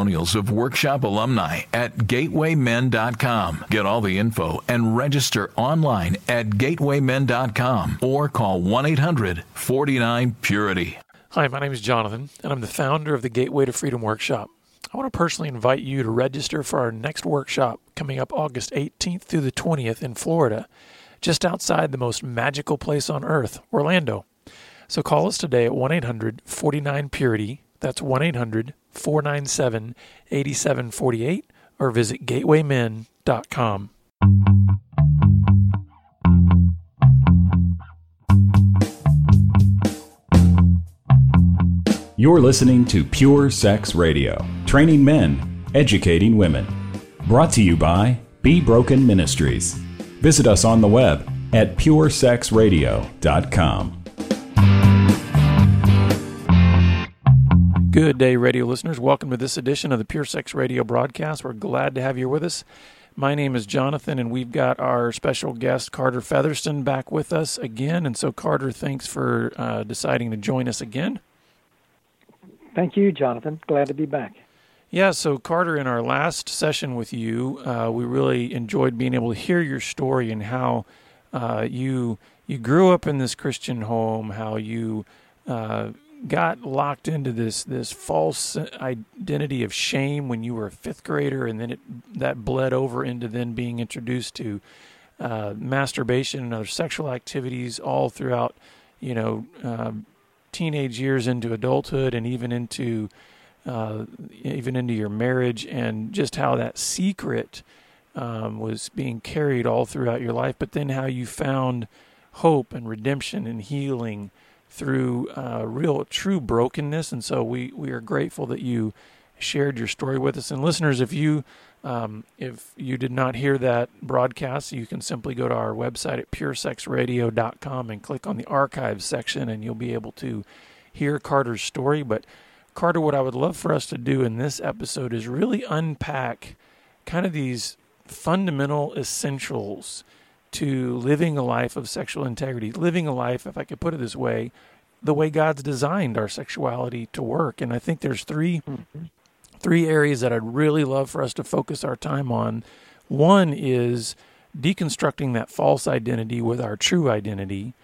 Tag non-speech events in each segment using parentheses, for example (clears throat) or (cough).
testimonials of workshop alumni at gatewaymen.com. Get all the info and register online at gatewaymen.com or call 1 800 49 Purity. Hi, my name is Jonathan, and I'm the founder of the Gateway to Freedom Workshop. I want to personally invite you to register for our next workshop coming up August 18th through the 20th in Florida, just outside the most magical place on earth, Orlando. So call us today at 1 800 49 Purity. That's 1 800 497 8748 or visit gatewaymen.com. You're listening to Pure Sex Radio, training men, educating women. Brought to you by Be Broken Ministries. Visit us on the web at puresexradio.com. Good day, radio listeners. Welcome to this edition of the Pure Sex Radio broadcast. We're glad to have you with us. My name is Jonathan, and we've got our special guest, Carter Featherston, back with us again. And so, Carter, thanks for uh, deciding to join us again. Thank you, Jonathan. Glad to be back. Yeah, so Carter, in our last session with you, uh, we really enjoyed being able to hear your story and how uh, you you grew up in this Christian home, how you uh, got locked into this this false identity of shame when you were a fifth grader, and then it that bled over into then being introduced to uh, masturbation and other sexual activities all throughout, you know, uh, teenage years into adulthood, and even into uh, even into your marriage, and just how that secret um, was being carried all throughout your life, but then how you found hope and redemption and healing through uh, real, true brokenness. And so we, we are grateful that you shared your story with us. And listeners, if you um, if you did not hear that broadcast, you can simply go to our website at puresexradio.com and click on the archives section, and you'll be able to hear Carter's story. But Carter, what I would love for us to do in this episode is really unpack kind of these fundamental essentials to living a life of sexual integrity, living a life, if I could put it this way, the way God's designed our sexuality to work. And I think there's 3 mm-hmm. three areas that I'd really love for us to focus our time on. One is deconstructing that false identity with our true identity.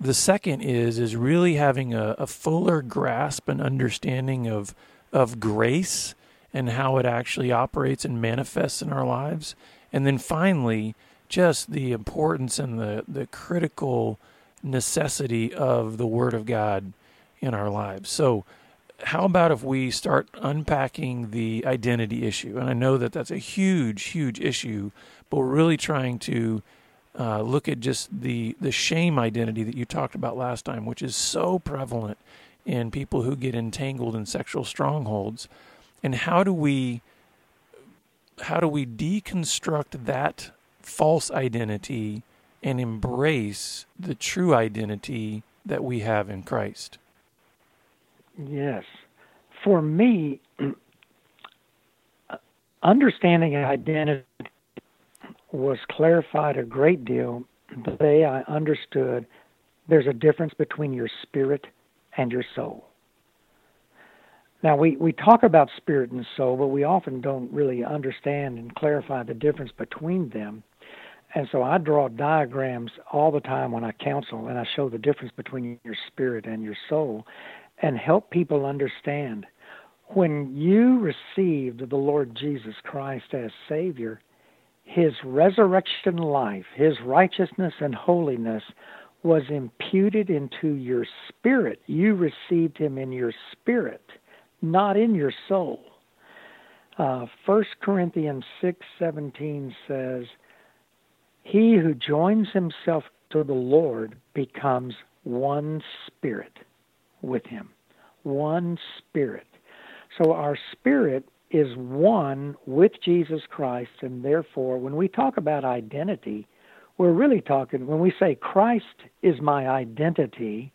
The second is is really having a, a fuller grasp and understanding of of grace and how it actually operates and manifests in our lives. And then finally, just the importance and the, the critical necessity of the Word of God in our lives. So, how about if we start unpacking the identity issue? And I know that that's a huge, huge issue, but we're really trying to uh, look at just the the shame identity that you talked about last time, which is so prevalent in people who get entangled in sexual strongholds. And how do we how do we deconstruct that false identity and embrace the true identity that we have in Christ. Yes. For me, (clears throat) understanding identity was clarified a great deal the day I understood there's a difference between your spirit and your soul. Now, we, we talk about spirit and soul, but we often don't really understand and clarify the difference between them. And so I draw diagrams all the time when I counsel, and I show the difference between your spirit and your soul and help people understand. When you received the Lord Jesus Christ as Savior, His resurrection life, His righteousness and holiness was imputed into your spirit. You received Him in your spirit, not in your soul. Uh, 1 Corinthians 6:17 says, he who joins himself to the Lord becomes one spirit with him. One spirit. So our spirit is one with Jesus Christ, and therefore, when we talk about identity, we're really talking, when we say Christ is my identity,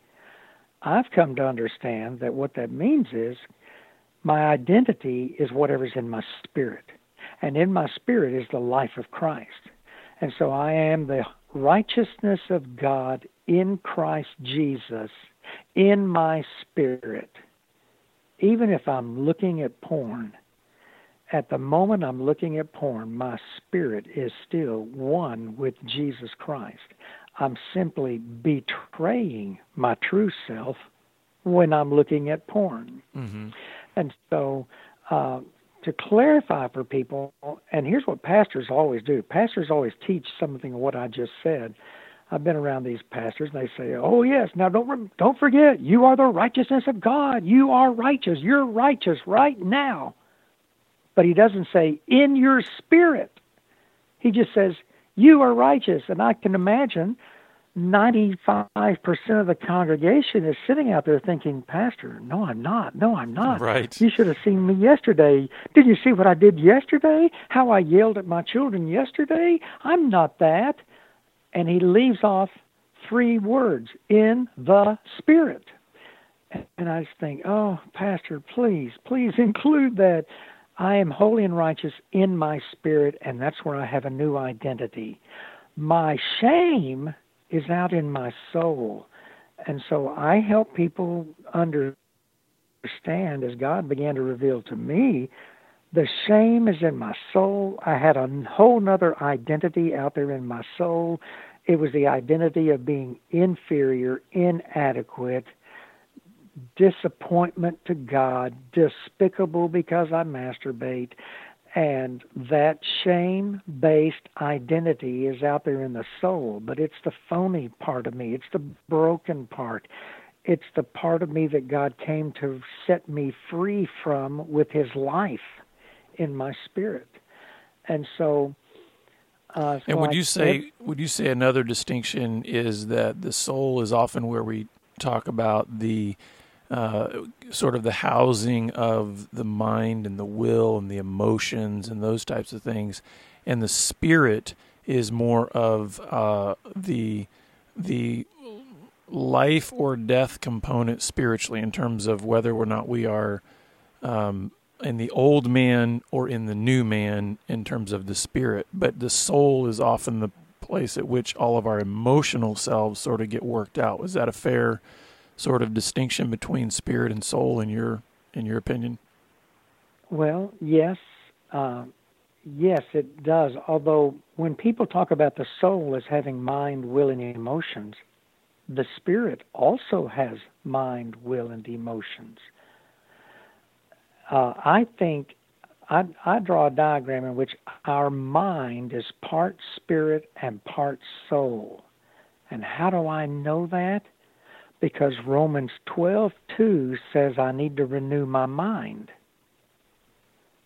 I've come to understand that what that means is my identity is whatever's in my spirit. And in my spirit is the life of Christ. And so I am the righteousness of God in Christ Jesus in my spirit. Even if I'm looking at porn, at the moment I'm looking at porn, my spirit is still one with Jesus Christ. I'm simply betraying my true self when I'm looking at porn. Mm-hmm. And so, uh, to clarify for people, and here's what pastors always do pastors always teach something of what I just said. I've been around these pastors, and they say, "Oh yes, now don't don't forget, you are the righteousness of God. You are righteous. You're righteous right now." But he doesn't say in your spirit. He just says you are righteous, and I can imagine 95% of the congregation is sitting out there thinking, Pastor, no, I'm not. No, I'm not. Right. You should have seen me yesterday. Did you see what I did yesterday? How I yelled at my children yesterday? I'm not that. And he leaves off three words in the Spirit. And I just think, oh, Pastor, please, please (laughs) include that. I am holy and righteous in my spirit, and that's where I have a new identity. My shame is out in my soul. And so I help people understand as God began to reveal to me the shame is in my soul. I had a whole nother identity out there in my soul. It was the identity of being inferior, inadequate, disappointment to God, despicable because I masturbate, and that shame based identity is out there in the soul, but it's the phony part of me. It's the broken part. It's the part of me that God came to set me free from with his life in my spirit. And so uh, so and would I, you say it, would you say another distinction is that the soul is often where we talk about the uh, sort of the housing of the mind and the will and the emotions and those types of things, and the spirit is more of uh, the the life or death component spiritually in terms of whether or not we are um, in the old man or in the new man in terms of the spirit. But the soul is often the place at which all of our emotional selves sort of get worked out. Is that a fair sort of distinction between spirit and soul in your in your opinion? Well, yes, uh, yes, it does. Although when people talk about the soul as having mind, will, and emotions, the spirit also has mind, will, and emotions. Uh, I think I, I draw a diagram in which our mind is part spirit and part soul. And how do I know that? Because Romans 12:2 says I need to renew my mind.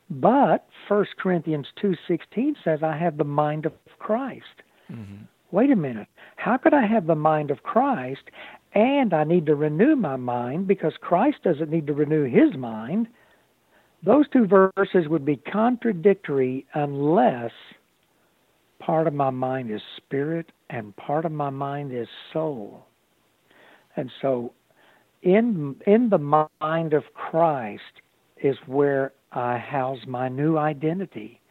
But 1 Corinthians 2:16 says I have the mind of Christ. Mm-hmm. Wait a minute. How could I have the mind of Christ and I need to renew my mind because Christ doesn't need to renew his mind? Those two verses would be contradictory unless part of my mind is spirit and part of my mind is soul. And so in in the mind of Christ is where I house my new identity.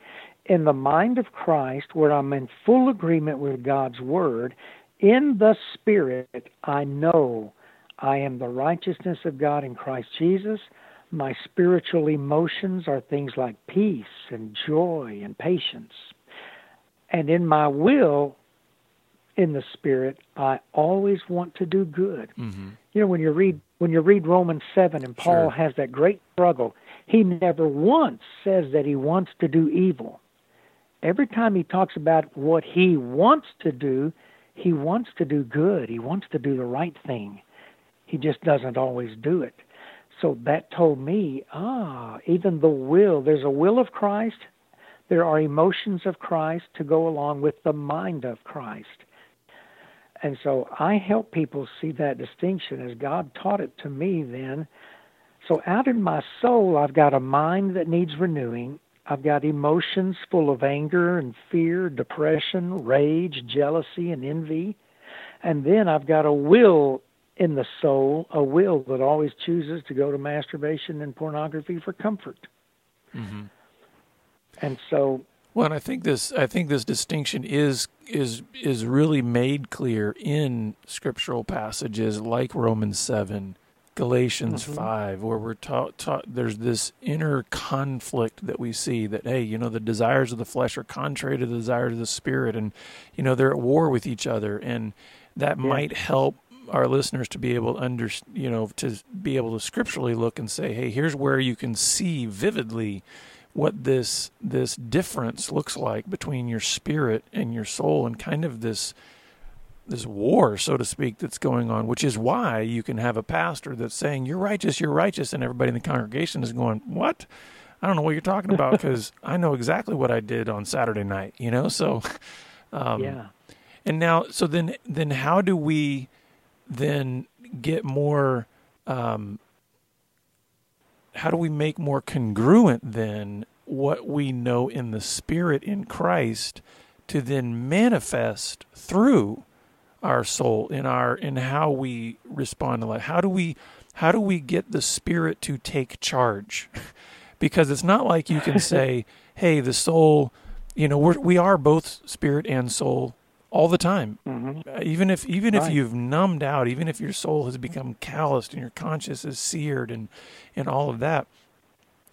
In the mind of Christ, where I'm in full agreement with God's word, in the Spirit, I know I am the righteousness of God in Christ Jesus. My spiritual emotions are things like peace and joy and patience. And in my will, in the spirit, I always want to do good. Mm-hmm. You know, when you read when you read Romans seven, and Paul sure. has that great struggle, he never once says that he wants to do evil. Every time he talks about what he wants to do, he wants to do good. He wants to do the right thing. He just doesn't always do it. So that told me, ah, even the will, there's a will of Christ, there are emotions of Christ to go along with the mind of Christ. And so I help people see that distinction as God taught it to me then. So out in my soul, I've got a mind that needs renewing. I've got emotions full of anger and fear, depression, rage, jealousy, and envy. And then I've got a will in the soul, a will that always chooses to go to masturbation and pornography for comfort. Mm-hmm. And so well, and I think this I think this distinction is is is really made clear in scriptural passages like Romans seven, Galatians mm-hmm. five, where we're taught, taught there's this inner conflict that we see that hey, you know, the desires of the flesh are contrary to the desires of the spirit, and you know they're at war with each other, and that yeah. might help our listeners to be able to under you know to be able to scripturally look and say, hey, here's where you can see vividly what this this difference looks like between your spirit and your soul and kind of this this war so to speak that's going on which is why you can have a pastor that's saying you're righteous you're righteous and everybody in the congregation is going what? I don't know what you're talking about (laughs) because i know exactly what i did on saturday night you know? So (laughs) um, yeah. and now so then then how do we then get more um, how do we make more congruent then what we know in the spirit in Christ to then manifest through our soul in our in how we respond to life? How do we how do we get the spirit to take charge? (laughs) Because it's not like you can (laughs) say hey the soul you know we're, we are both spirit and soul all the time. Mm-hmm. Uh, even if even right. if you've numbed out, even if your soul has become calloused and your conscience is seared and and all of that,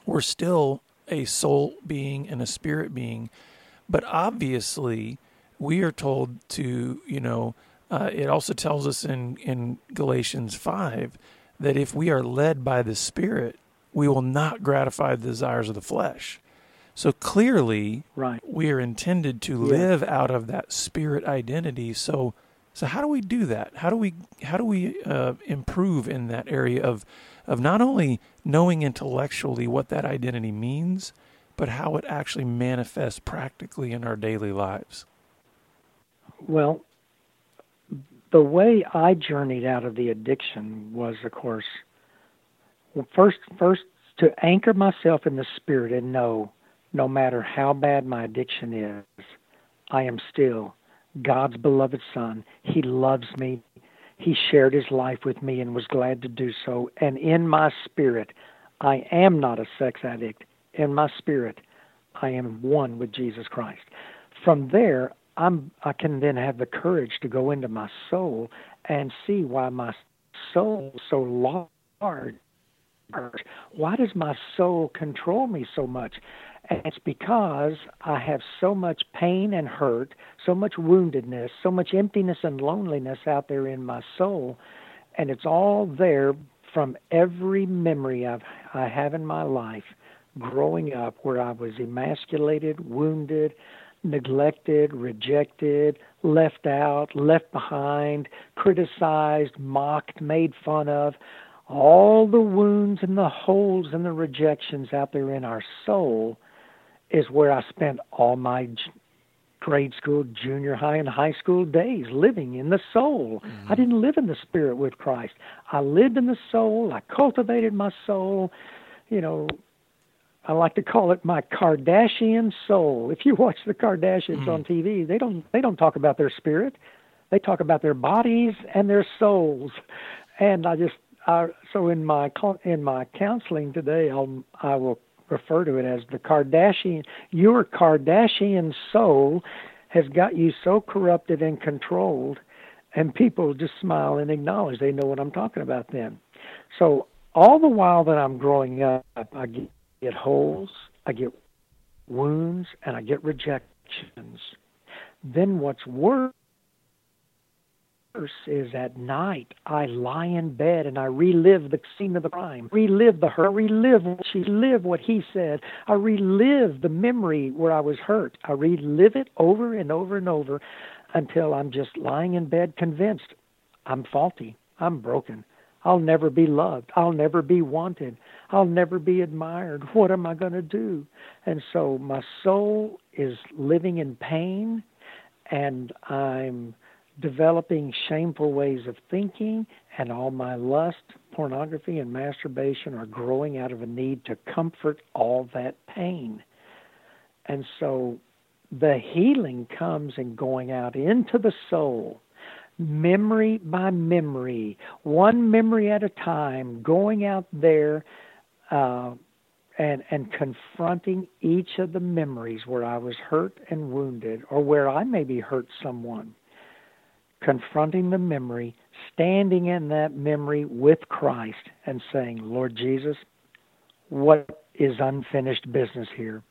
we're still a soul being and a spirit being. But obviously, we are told to you know. Uh, it also tells us in in Galatians five that if we are led by the Spirit, we will not gratify the desires of the flesh. So clearly, right. we are intended to yeah. live out of that spirit identity. So, so how do we do that? How do we how do we uh, improve in that area of of not only knowing intellectually what that identity means, but how it actually manifests practically in our daily lives? Well, the way I journeyed out of the addiction was, of course, first first to anchor myself in the spirit and know no matter how bad my addiction is, I am still God's beloved Son. He loves me. He shared his life with me and was glad to do so. And in my spirit, I am not a sex addict. In my spirit, I am one with Jesus Christ. From there, I'm, I can then have the courage to go into my soul and see why my soul so large. Why does my soul control me so much? And it's because I have so much pain and hurt, so much woundedness, so much emptiness and loneliness out there in my soul. And it's all there from every memory I've, I have in my life growing up where I was emasculated, wounded, neglected, rejected, left out, left behind, criticized, mocked, made fun of. All the wounds and the holes and the rejections out there in our soul is where I spent all my grade school, junior high, and high school days living in the soul. Mm-hmm. I didn't live in the spirit with Christ. I lived in the soul. I cultivated my soul. You know, I like to call it my Kardashian soul. If you watch the Kardashians mm-hmm. on TV, they don't they don't talk about their spirit. They talk about their bodies and their souls. And I just I, so in my in my counseling today, I'll I will refer to it as the Kardashian. Your Kardashian soul has got you so corrupted and controlled, and people just smile and acknowledge they know what I'm talking about then. So all the while that I'm growing up, I get get holes, I get wounds, and I get rejections. Then what's worse is at night I lie in bed and I relive the scene of the crime, relive the hurt, relive what she lived, what he said. I relive the memory where I was hurt. I relive it over and over and over until I'm just lying in bed convinced I'm faulty, I'm broken. I'll never be loved. I'll never be wanted. I'll never be admired. What am I going to do? And so my soul is living in pain and I'm developing shameful ways of thinking, and all my lust, pornography, and masturbation are growing out of a need to comfort all that pain. And so the healing comes in going out into the soul, memory by memory, one memory at a time, going out there. Uh, and and confronting each of the memories where I was hurt and wounded or where I maybe hurt someone confronting the memory standing in that memory with Christ and saying Lord Jesus what is unfinished business here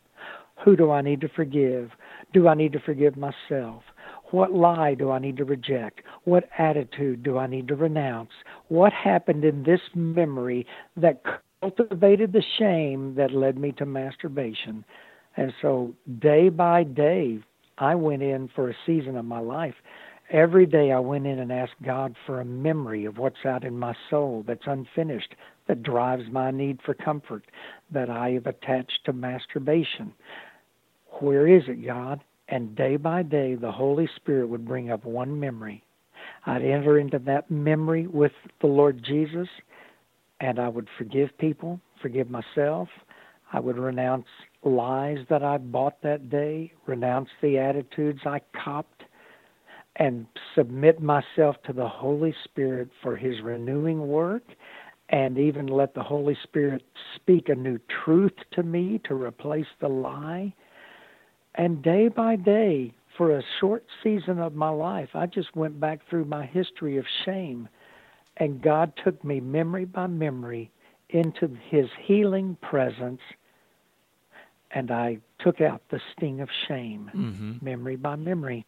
who do I need to forgive do I need to forgive myself what lie do I need to reject? What attitude do I need to renounce? What happened in this memory that cultivated the shame that led me to masturbation. And so day by day, I went in for a season of my life. Every day I went in and asked God for a memory of what's out in my soul that's unfinished, that drives my need for comfort, that I have attached to masturbation. Where is it, God? And day by day, the Holy Spirit would bring up one memory. I'd enter into that memory with the Lord Jesus and I would forgive people, forgive myself. I would renounce lies that I bought that day, renounce the attitudes I copped, and submit myself to the Holy Spirit for His renewing work, and even let the Holy Spirit speak a new truth to me to replace the lie. And day by day, for a short season of my life, I just went back through my history of shame and God took me memory by memory into his healing presence, and I took out the sting of shame, mm-hmm. memory by memory.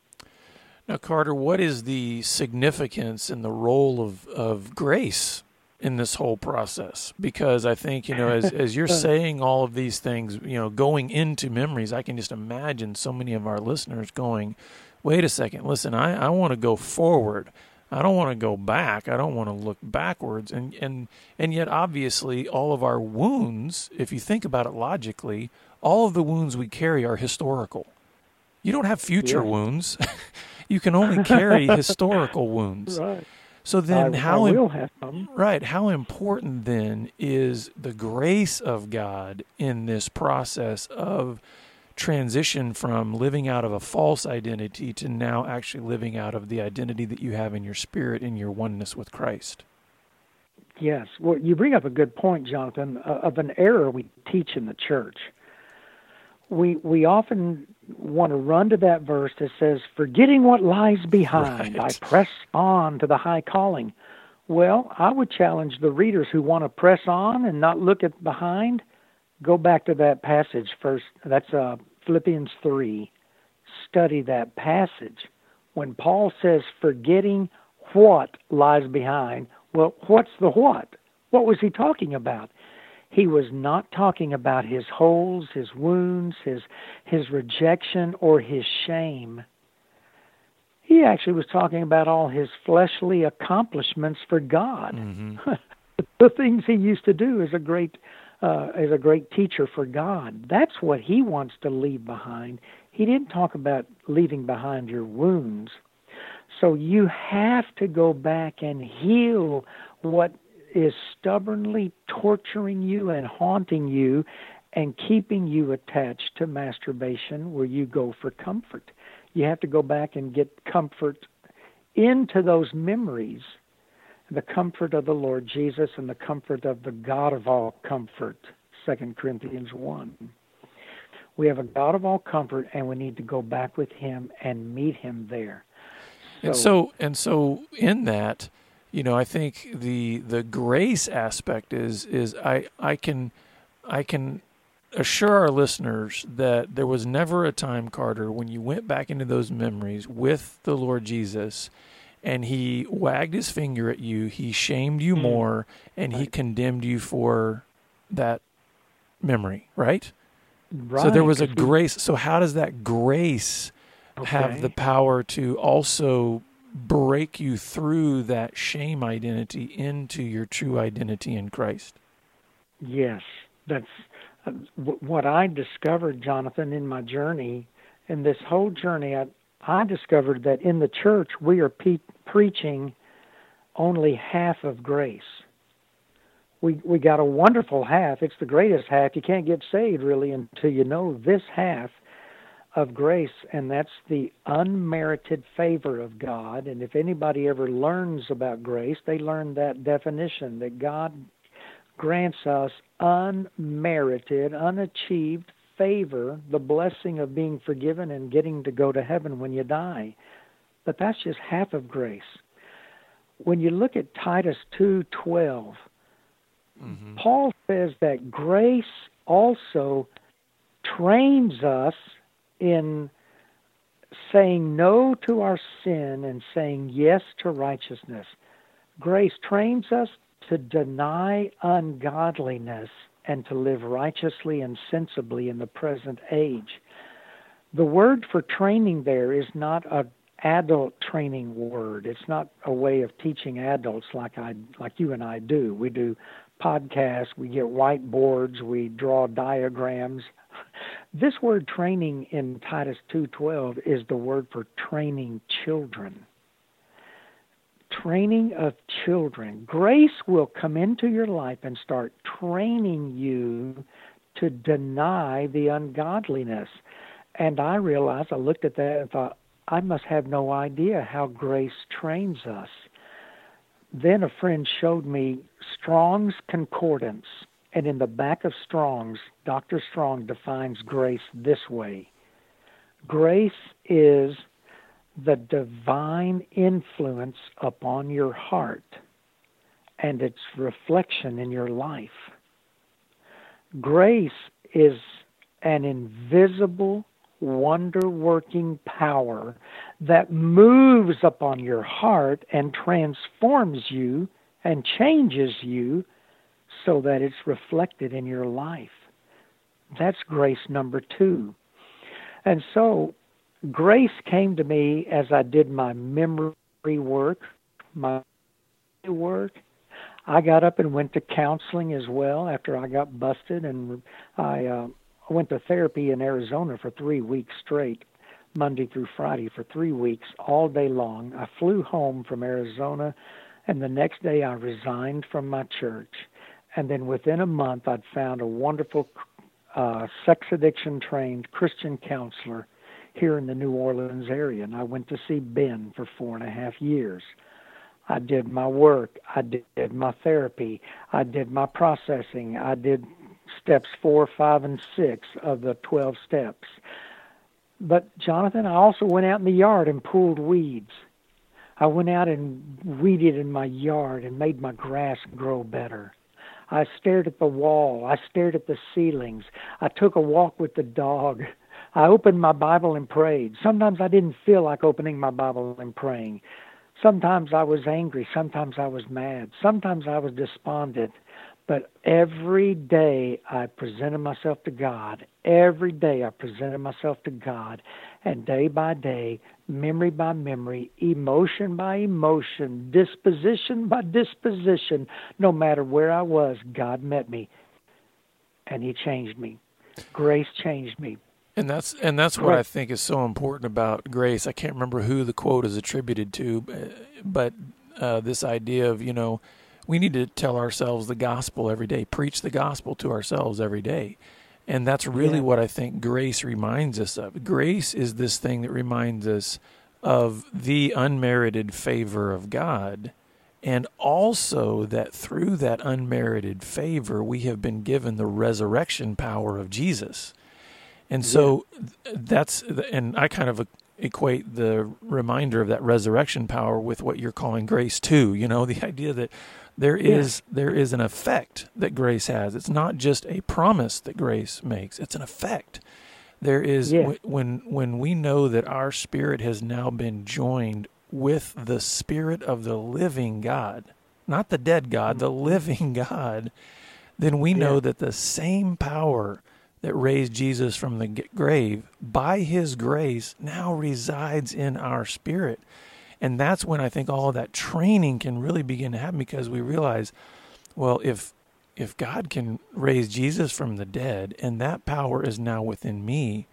Now, Carter, what is the significance and the role of, of grace in this whole process? Because I think, you know, as, as you're (laughs) saying all of these things, you know, going into memories, I can just imagine so many of our listeners going, wait a second, listen, I, I want to go forward. I don't want to go back. I don't want to look backwards. And and and yet obviously all of our wounds, if you think about it logically, all of the wounds we carry are historical. You don't have future yeah. wounds. (laughs) you can only carry (laughs) historical wounds. Right. So then I, how I right, how important then is the grace of God in this process of transition from living out of a false identity to now actually living out of the identity that you have in your spirit in your oneness with Christ. Yes. Well, you bring up a good point, Jonathan, uh, of an error we teach in the church. We we often want to run to that verse that says, "Forgetting what lies behind, right. I press on to the high calling." Well, I would challenge the readers who want to press on and not look at behind go back to that passage first. That's uh, Philippians 3. Study that passage. When Paul says, forgetting what lies behind, well, what's the what? What was he talking about? He was not talking about his holes, his wounds, his, his rejection, or his shame. He actually was talking about all his fleshly accomplishments for God. Mm-hmm. (laughs) the things he used to do as a great uh, is a great teacher for God. That's what He wants to leave behind. He didn't talk about leaving behind your wounds. So you have to go back and heal what is stubbornly torturing you and haunting you and keeping you attached to masturbation where you go for comfort. You have to go back and get comfort into those memories the comfort of the Lord Jesus and the comfort of the God of all comfort, 2 Corinthians 1. We have a God of all comfort, and we need to go back with Him and meet Him there. So, and so, and so, in that, you know, I think the the grace aspect is is I I can I can assure our listeners that there was never a time, Carter, when you went back into those memories with the Lord Jesus and he wagged his finger at you. He shamed you mm. more, and right. he condemned you for that memory, right? Right. So there was a (laughs) grace. So how does that grace okay. have the power to also break you through that shame identity into your true identity in Christ? Yes, that's uh, what I discovered, Jonathan, in my journey. In this whole journey, I, I discovered that in the church we are pe- preaching only half of grace. We we got a wonderful half. It's the greatest half. You can't get saved really until you know this half of grace, and that's the unmerited favor of God. And if anybody ever learns about grace, they learn that definition that God grants us unmerited, unachieved favor, the blessing of being forgiven and getting to go to heaven when you die. But that's just half of grace. When you look at Titus 2:12, mm-hmm. Paul says that grace also trains us in saying no to our sin and saying yes to righteousness. Grace trains us to deny ungodliness and to live righteously and sensibly in the present age. The word for training there is not a adult training word. It's not a way of teaching adults like I like you and I do. We do podcasts, we get whiteboards, we draw diagrams. This word training in Titus 2:12 is the word for training children. Training of children. Grace will come into your life and start training you to deny the ungodliness. And I realized, I looked at that and thought, I must have no idea how grace trains us. Then a friend showed me Strong's Concordance and in the back of Strong's, Dr. Strong defines grace this way Grace is the divine influence upon your heart and its reflection in your life. Grace is an invisible, wonder working power that moves upon your heart and transforms you and changes you so that it's reflected in your life. That's grace number two. And so grace came to me as I did my memory work, my work. I got up and went to counseling as well after I got busted, and I uh, went to therapy in Arizona for three weeks straight, Monday through Friday for three weeks, all day long. I flew home from Arizona, and the next day I resigned from my church and then within a month, I'd found a wonderful uh, sex addiction trained Christian counselor here in the New Orleans area. And I went to see Ben for four and a half years. I did my work. I did my therapy. I did my processing. I did steps four, five, and six of the 12 steps. But, Jonathan, I also went out in the yard and pulled weeds. I went out and weeded in my yard and made my grass grow better. I stared at the wall. I stared at the ceilings. I took a walk with the dog. I opened my Bible and prayed. Sometimes I didn't feel like opening my Bible and praying. Sometimes I was angry. Sometimes I was mad. Sometimes I was despondent. But every day I presented myself to God. Every day I presented myself to God. And day by day, memory by memory, emotion by emotion, disposition by disposition, no matter where I was, God met me and He changed me. Grace changed me. And that's and that's what I think is so important about grace. I can't remember who the quote is attributed to, but uh, this idea of you know we need to tell ourselves the gospel every day, preach the gospel to ourselves every day. And that's really yeah. what I think grace reminds us of. Grace is this thing that reminds us of the unmerited favor of God, and also that through that unmerited favor, we have been given the resurrection power of Jesus. And so yeah. that's, and I kind of equate the reminder of that resurrection power with what you're calling grace too. You know, the idea that there is yeah. there is an effect that grace has. It's not just a promise that grace makes. It's an effect. There is yeah. w- when when we know that our spirit has now been joined with the spirit of the living God, not the dead God, the mm-hmm. living God, then we know that the same power that raised Jesus from the grave by his grace now resides in our spirit. And that's when I think all that training can really begin to happen because we realize, well, if if God can raise Jesus from the dead and that power is now within me,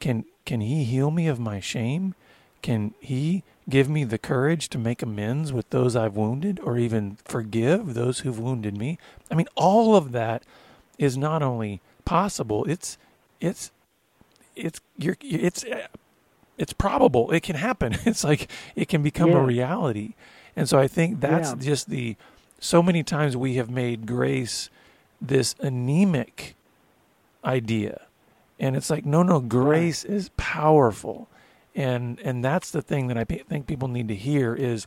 can can he heal me of my shame? can He give me the courage to make amends with those I've wounded or even forgive those who've wounded me? I mean, all of that is not only possible, it's, it's, it's, you're, it's, it's probable. It can happen. (laughs) It's like it can become Yeah. a reality. And so I think that's Yeah. just the, so many times we have made grace this anemic idea and it's like no no grace is powerful and and that's the thing that i think people need to hear is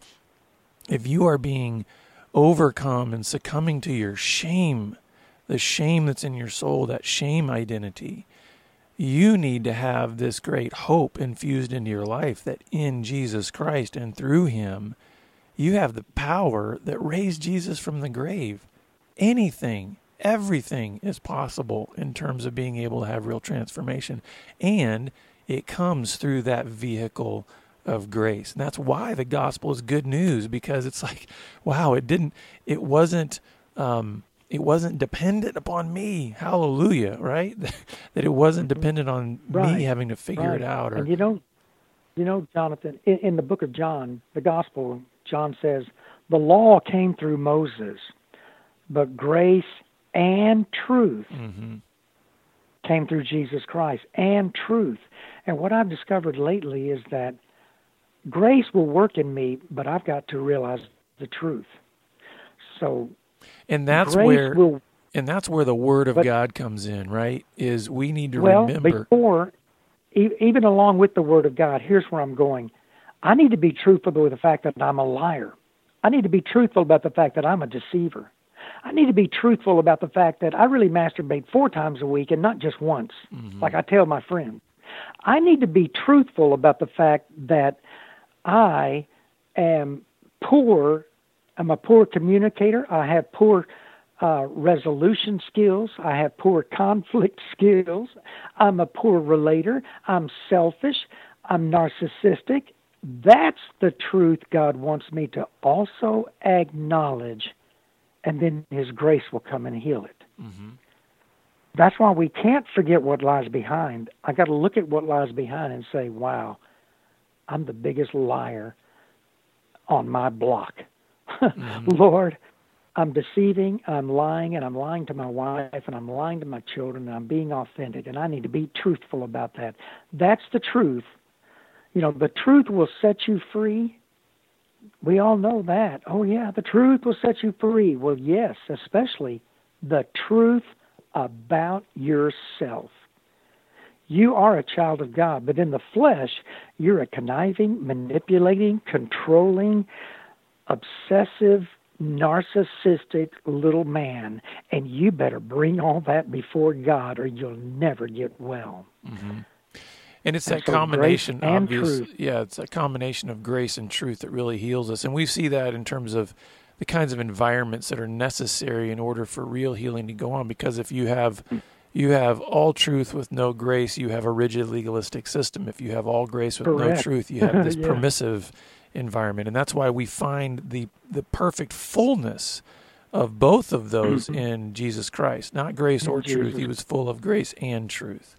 if you are being overcome and succumbing to your shame the shame that's in your soul that shame identity you need to have this great hope infused into your life that in Jesus Christ and through him you have the power that raised Jesus from the grave anything everything is possible in terms of being able to have real transformation. And it comes through that vehicle of grace. And that's why the gospel is good news because it's like, wow, it didn't, it wasn't, um, it wasn't dependent upon me. Hallelujah, right? (laughs) that it wasn't dependent on Right, me having to figure Right. it out or And you know, you know, Jonathan, in, in the book of John, the Gospel, John says, the law came through Moses, but grace and truth Mhm. came through Jesus Christ and truth. And what I've discovered lately is that grace will work in me, but I've got to realize the truth. So and that's grace where will and that's where the word of But- God comes in, right? Is we need to well remember before even along with the word of god here's where i'm going. I need to be truthful with the fact that i'm a liar. I need to be truthful about the fact that i'm a deceiver. I need to be truthful about the fact that i really masturbate four times a week and not just once mm-hmm. like i tell my friends. I need to be truthful about the fact that i am poor i'm a poor communicator i have poor uh, resolution skills. I have poor conflict (laughs) skills. I'm a poor relator. I'm selfish. I'm narcissistic. That's the truth God wants me to also acknowledge, and then His grace will come and heal it. That's why we can't forget what lies behind. I got to look at what lies behind and say, wow, I'm the biggest liar on my block. Mm-hmm. (laughs) Lord, I'm deceiving, I'm lying, and I'm lying to my wife, and I'm lying to my children, and I'm being authentic, and I need to be truthful about that. That's the truth. You know, the truth will set you free. We all know that. Oh, yeah, the truth will set you free. Well, yes, especially the truth about yourself. You are a child of God, but in the flesh, you're a conniving, manipulating, controlling, obsessive, narcissistic little man, and you better bring all that before God or you'll never get well. Mm-hmm. And it's And that so combination, obvious, yeah, it's a combination of grace and truth that really heals us. And we see that in terms of the kinds of environments that are necessary in order for real healing to go on. Because if you have you have all truth with no grace, you have a rigid legalistic system. If you have all grace with no truth, you have this (laughs) Yeah. permissive environment. And that's why we find the the perfect fullness of both of those mm-hmm. in Jesus Christ. Not grace or truth. He was full of grace and truth.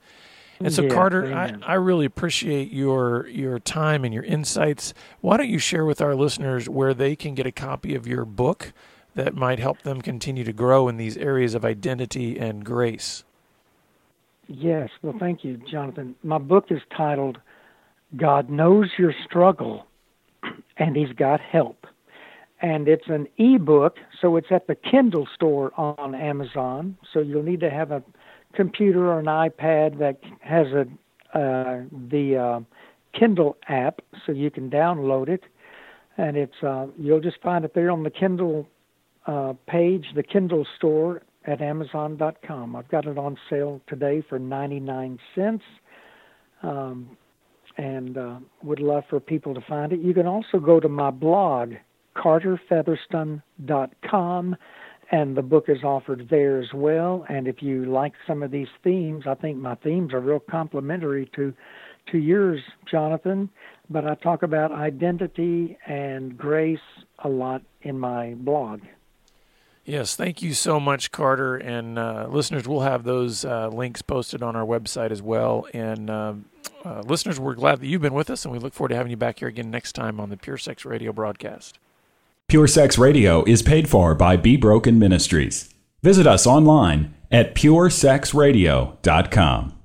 And so, Yes, Carter, I. I really appreciate your your time and your insights. Why don't you share with our listeners where they can get a copy of your book that might help them continue to grow in these areas of identity and grace? Yes, well, thank you, Jonathan. My book is titled God Knows Your Struggle and He's Got Help. And it's an ebook, so it's at the Kindle store on Amazon. So you'll need to have a computer or an iPad that has a uh, the uh, Kindle app, so you can download it. And it's uh, you'll just find it there on the Kindle uh, page, the Kindle store at Amazon.com. I've got it on sale today for 99 cents, um, and uh, would love for people to find it. You can also go to my blog, carterfeatherston.com, and the book is offered there as well. And if you like some of these themes, I think my themes are real complementary to to yours, Jonathan. But I talk about identity and grace a lot in my blog. Yes, thank you so much, Carter. And uh, listeners, we'll have those uh, links posted on our website as well. And uh, uh, listeners, we're glad that you've been with us, and we look forward to having you back here again next time on the Pure Sex Radio broadcast. Pure Sex Radio is paid for by Be Broken Ministries. Visit us online at puresexradio.com.